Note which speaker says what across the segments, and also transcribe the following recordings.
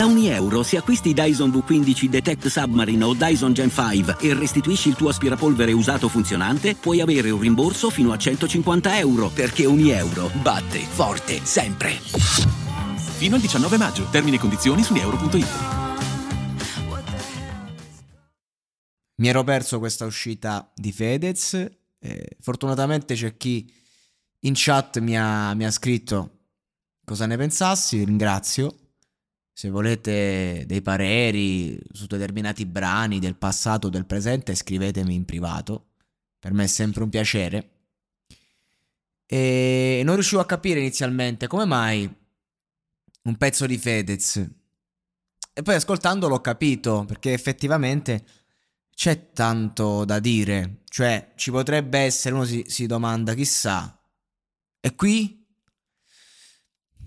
Speaker 1: Da ogni euro, se acquisti Dyson V15 Detect Submarine o Dyson Gen 5 e restituisci il tuo aspirapolvere usato funzionante, puoi avere un rimborso fino a 150 euro, perché ogni euro batte forte sempre.
Speaker 2: Fino al 19 maggio. Termini e condizioni su euro.it.
Speaker 3: Mi ero perso questa uscita di Fedez. Eh, fortunatamente c'è chi in chat mi ha, mi ha scritto cosa ne pensassi, ringrazio. Se volete dei pareri su determinati brani del passato o del presente, scrivetemi in privato. Per me è sempre un piacere. E non riuscivo a capire inizialmente come mai un pezzo di Fedez. E poi ascoltandolo ho capito, perché effettivamente c'è tanto da dire. Cioè, ci potrebbe essere, uno si, si domanda, chissà. E qui?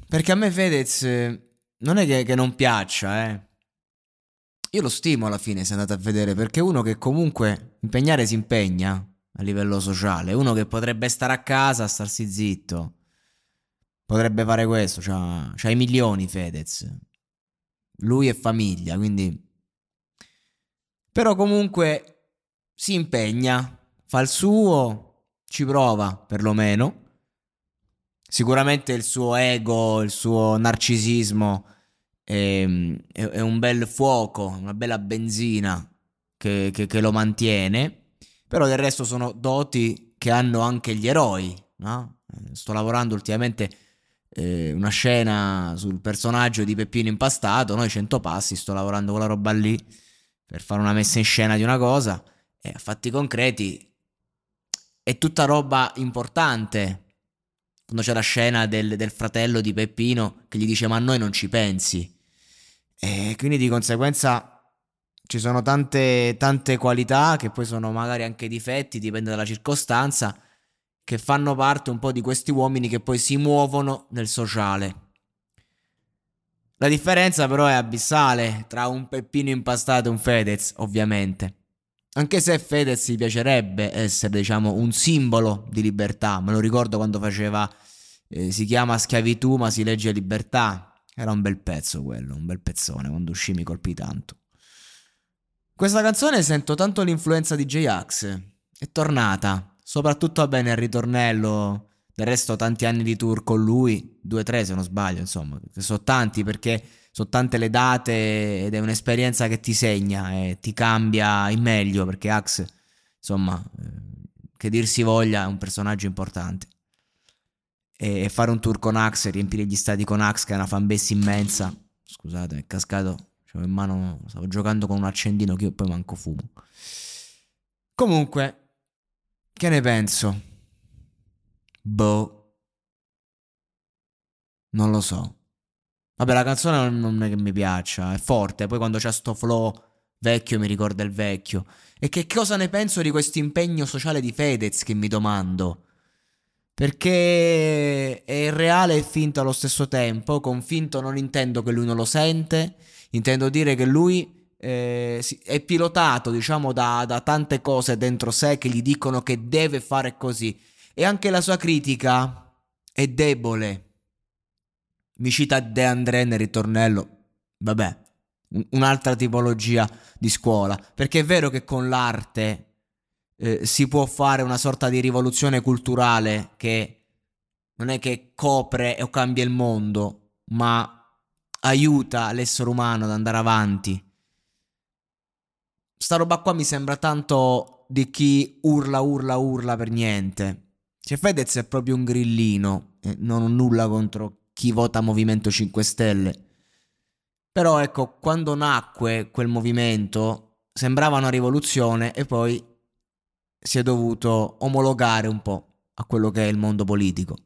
Speaker 3: Perché a me Fedez non è che, che non piaccia, eh. Io lo stimo alla fine, se andate a vedere, perché uno che comunque impegnare si impegna a livello sociale, uno che potrebbe stare a casa, starsi zitto, potrebbe fare questo, c'ha, c'ha i milioni Fedez, lui è famiglia, quindi... Però comunque si impegna, fa il suo, ci prova perlomeno. Sicuramente il suo ego, il suo narcisismo è, è, è un bel fuoco, una bella benzina che, che, che, lo mantiene. Però del resto sono doti che hanno anche gli eroi. No? Sto lavorando ultimamente eh, una scena sul personaggio di Peppino impastato. Noi 100 passi, sto lavorando quella roba lì per fare una messa in scena di una cosa. E a fatti concreti è tutta roba importante quando c'è la scena del, del, fratello di Peppino che gli dice ma a noi non ci pensi. E quindi di conseguenza ci sono tante, tante qualità che poi sono magari anche difetti, dipende dalla circostanza, che fanno parte un po' di questi uomini che poi si muovono nel sociale. La differenza però è abissale tra un Peppino impastato e un Fedez, ovviamente. Anche se Fedez gli piacerebbe essere, diciamo, un simbolo di libertà. Me lo ricordo quando faceva, eh, si chiama Schiavitù ma si legge Libertà. Era un bel pezzo quello, un bel pezzone, quando uscì mi colpì tanto. Questa canzone sento tanto l'influenza di J-Ax. È tornata, soprattutto bene il ritornello. Del resto tanti anni di tour con lui, due o tre se non sbaglio, insomma, sono tanti perché sono tante le date ed è un'esperienza che ti segna e ti cambia in meglio perché Axe, insomma, eh, che dir si voglia, è un personaggio importante. E fare un tour con Axe, riempire gli stadi con Axe, che è una fanbase immensa. Scusate, è cascato. Cioè, in mano stavo giocando con un accendino che io poi manco fumo. Comunque, che ne penso? Boh. Non lo so. Vabbè, la canzone non è che mi piaccia, è forte. Poi quando c'è sto flow vecchio mi ricorda il vecchio. E che cosa ne penso di questo impegno sociale di Fedez che mi domando? Perché è reale e finto allo stesso tempo. Con finto non intendo che lui non lo sente, intendo dire che lui eh, è pilotato, diciamo, da, da tante cose dentro sé che gli dicono che deve fare così. E anche la sua critica è debole mi cita De André nel ritornello. Vabbè, un'altra tipologia di scuola. Perché è vero che con l'arte eh, si può fare una sorta di rivoluzione culturale che non è che copre o cambia il mondo, ma aiuta l'essere umano ad andare avanti. Sta roba qua mi sembra tanto di chi urla, urla, urla per niente. Cioè Fedez è proprio un grillino, e non ho nulla contro chi vota Movimento 5 Stelle. Però ecco, quando nacque quel movimento sembrava una rivoluzione e poi si è dovuto omologare un po' a quello che è il mondo politico.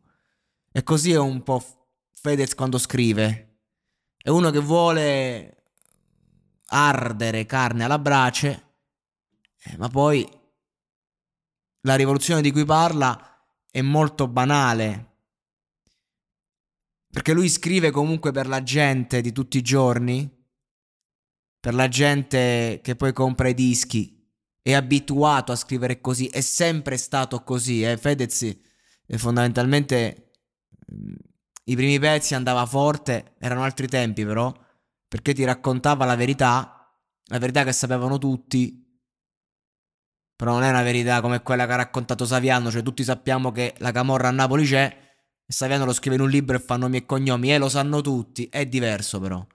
Speaker 3: E così è un po' Fedez quando scrive. È uno che vuole ardere carne alla brace, eh, ma poi la rivoluzione di cui parla è molto banale, perché lui scrive comunque per la gente di tutti i giorni, per la gente che poi compra i dischi, è abituato a scrivere così, è sempre stato così. Eh? Fedez eh, fondamentalmente i primi pezzi andava forte, erano altri tempi però, perché ti raccontava la verità, la verità che sapevano tutti, però non è una verità come quella che ha raccontato Saviano, cioè tutti sappiamo che la Camorra a Napoli c'è, e Saviano lo scrive in un libro e fa nomi e cognomi, e lo sanno tutti, è diverso però.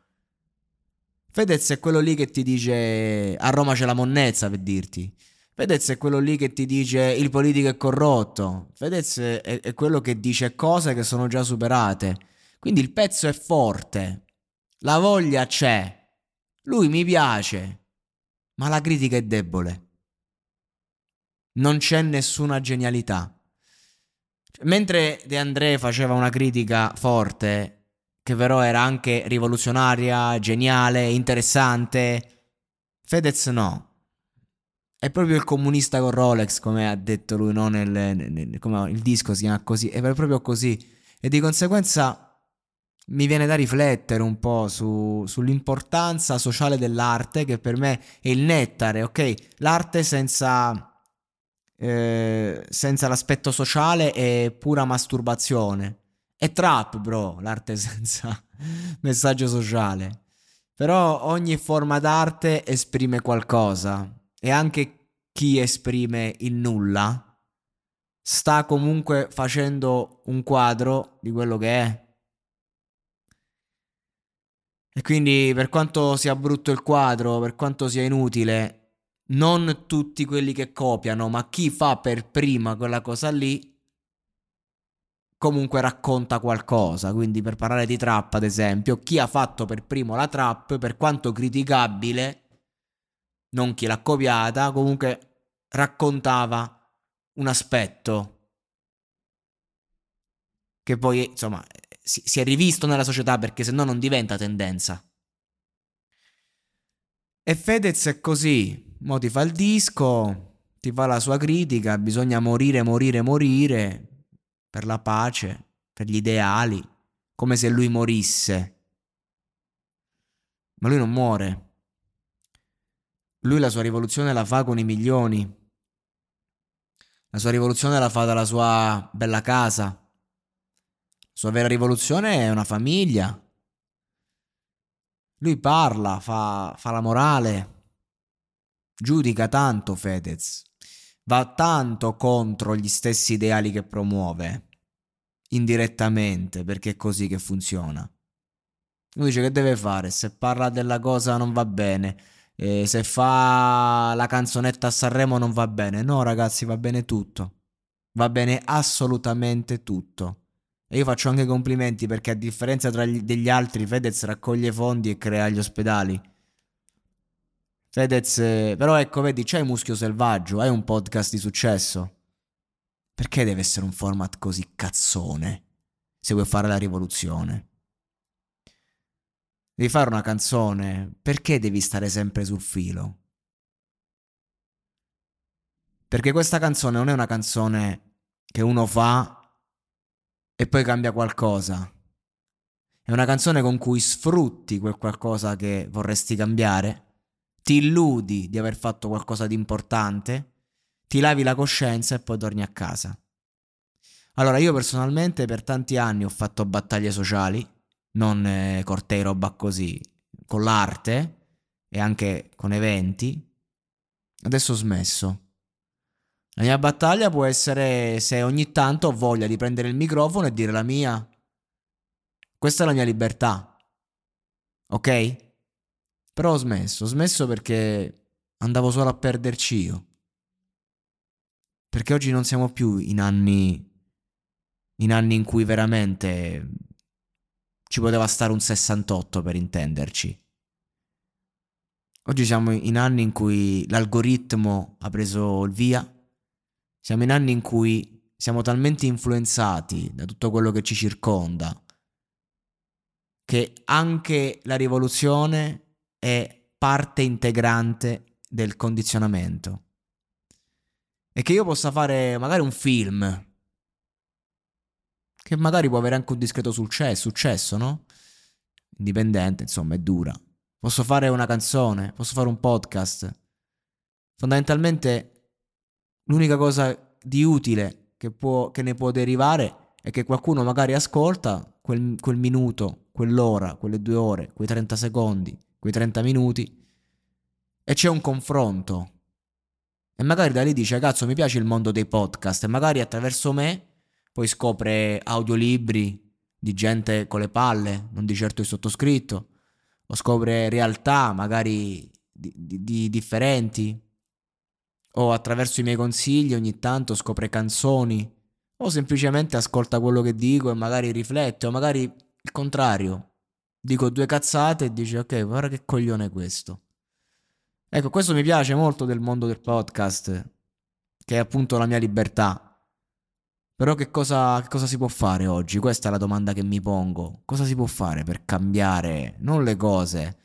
Speaker 3: Fedez è quello lì che ti dice a Roma c'è la monnezza per dirti. Fedez è quello lì che ti dice il politico è corrotto. Fedez è, è quello che dice cose che sono già superate. Quindi il pezzo è forte. La voglia c'è. Lui mi piace. Ma la critica è debole. Non c'è nessuna genialità. Mentre De André faceva una critica forte, che però era anche rivoluzionaria, geniale, interessante, Fedez no. È proprio il comunista con Rolex, come ha detto lui, no? Nel, nel, come il disco si chiama così, è proprio così. E di conseguenza mi viene da riflettere un po' su, sull'importanza sociale dell'arte, che per me è il nettare, ok? L'arte senza, eh, senza l'aspetto sociale è pura masturbazione. È trap, bro, l'arte senza messaggio sociale. Però ogni forma d'arte esprime qualcosa e anche chi esprime il nulla sta comunque facendo un quadro di quello che è. E quindi per quanto sia brutto il quadro, per quanto sia inutile, non tutti quelli che copiano, ma chi fa per prima quella cosa lì, comunque racconta qualcosa. Quindi per parlare di trap, ad esempio, chi ha fatto per primo la trap, per quanto criticabile, non chi l'ha copiata, comunque raccontava un aspetto che poi, insomma, si, si è rivisto nella società perché se no non diventa tendenza. E Fedez è così, mo ti fa il disco, ti fa la sua critica, bisogna morire, morire, morire per la pace, per gli ideali, come se lui morisse. Ma lui non muore. Lui la sua rivoluzione la fa con i milioni. La sua rivoluzione la fa dalla sua bella casa. La sua vera rivoluzione è una famiglia. Lui parla, fa, fa la morale, giudica tanto Fedez, va tanto contro gli stessi ideali che promuove, indirettamente, perché è così che funziona. Lui dice che deve fare, se parla della cosa non va bene, eh, se fa la canzonetta a Sanremo non va bene. No, ragazzi, va bene tutto. Va bene assolutamente tutto. E io faccio anche complimenti perché a differenza gli, degli altri, Fedez raccoglie fondi e crea gli ospedali. Fedez, però ecco, vedi, c'hai Muschio Selvaggio, hai un podcast di successo. Perché deve essere un format così cazzone se vuoi fare la rivoluzione? Devi fare una canzone, perché devi stare sempre sul filo? Perché questa canzone non è una canzone che uno fa e poi cambia qualcosa. È una canzone con cui sfrutti quel qualcosa che vorresti cambiare, ti illudi di aver fatto qualcosa di importante, ti lavi la coscienza e poi torni a casa. Allora io personalmente per tanti anni ho fatto battaglie sociali, non eh, cortei, roba così, con l'arte e anche con eventi. Adesso ho smesso. La mia battaglia può essere se ogni tanto ho voglia di prendere il microfono e dire la mia. Questa è la mia libertà. Ok? Però ho smesso, ho smesso perché andavo solo a perderci io. Perché oggi non siamo più in anni in anni in cui veramente ci poteva stare un 68 per intenderci. Oggi siamo in anni in cui l'algoritmo ha preso il via, siamo in anni in cui siamo talmente influenzati da tutto quello che ci circonda che anche la rivoluzione è parte integrante del condizionamento. E che io possa fare magari un film che magari può avere anche un discreto successo, successo, no? Indipendente, insomma, è dura. Posso fare una canzone, posso fare un podcast. Fondamentalmente l'unica cosa di utile che, può, che ne può derivare è che qualcuno magari ascolta quel, quel minuto, quell'ora, quelle due ore, quei 30 secondi, quei 30 minuti e c'è un confronto. E magari da lì dice, cazzo, mi piace il mondo dei podcast e magari attraverso me poi scopre audiolibri di gente con le palle, non di certo il sottoscritto, o scopre realtà magari di, di, di differenti, o attraverso i miei consigli ogni tanto scopre canzoni, o semplicemente ascolta quello che dico e magari riflette, o magari il contrario, dico due cazzate e dice ok, guarda che coglione è questo. Ecco, questo mi piace molto del mondo del podcast, che è appunto la mia libertà. Però che cosa, che cosa, si può fare oggi? Questa è la domanda che mi pongo. Cosa si può fare per cambiare non le cose,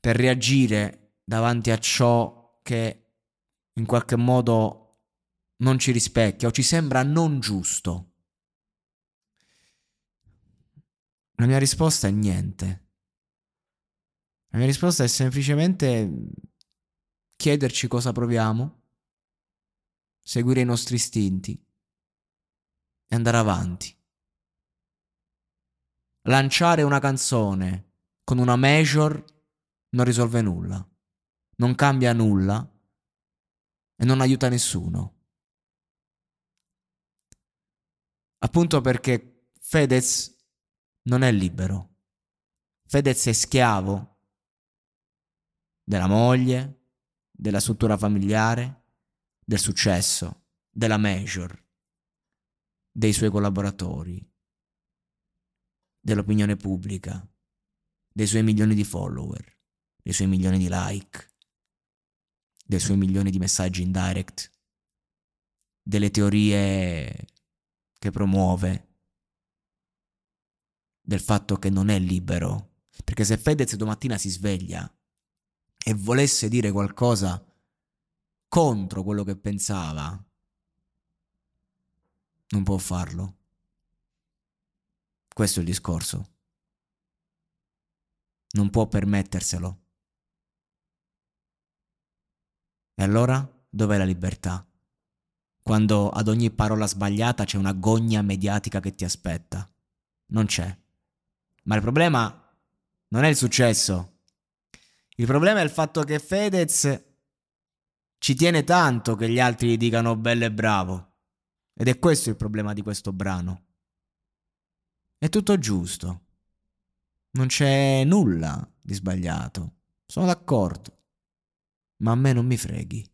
Speaker 3: per reagire davanti a ciò che in qualche modo non ci rispecchia o ci sembra non giusto? La mia risposta è niente. La mia risposta è semplicemente chiederci cosa proviamo, seguire i nostri istinti e andare avanti. Lanciare una canzone con una major non risolve nulla, non cambia nulla e non aiuta nessuno. Appunto perché Fedez non è libero. Fedez è schiavo della moglie, della struttura familiare, del successo, della major dei suoi collaboratori, dell'opinione pubblica, dei suoi milioni di follower, dei suoi milioni di like, dei suoi milioni di messaggi in direct, delle teorie che promuove, del fatto che non è libero. Perché se Fedez domattina si sveglia e volesse dire qualcosa contro quello che pensava, non può farlo. Questo è il discorso. Non può permetterselo. E allora dov'è la libertà? Quando ad ogni parola sbagliata c'è una gogna mediatica che ti aspetta. Non c'è. Ma il problema non è il successo. Il problema è il fatto che Fedez ci tiene tanto che gli altri gli dicano bello e bravo. Ed è questo il problema di questo brano. È tutto giusto. Non c'è nulla di sbagliato. Sono d'accordo. Ma a me non mi freghi.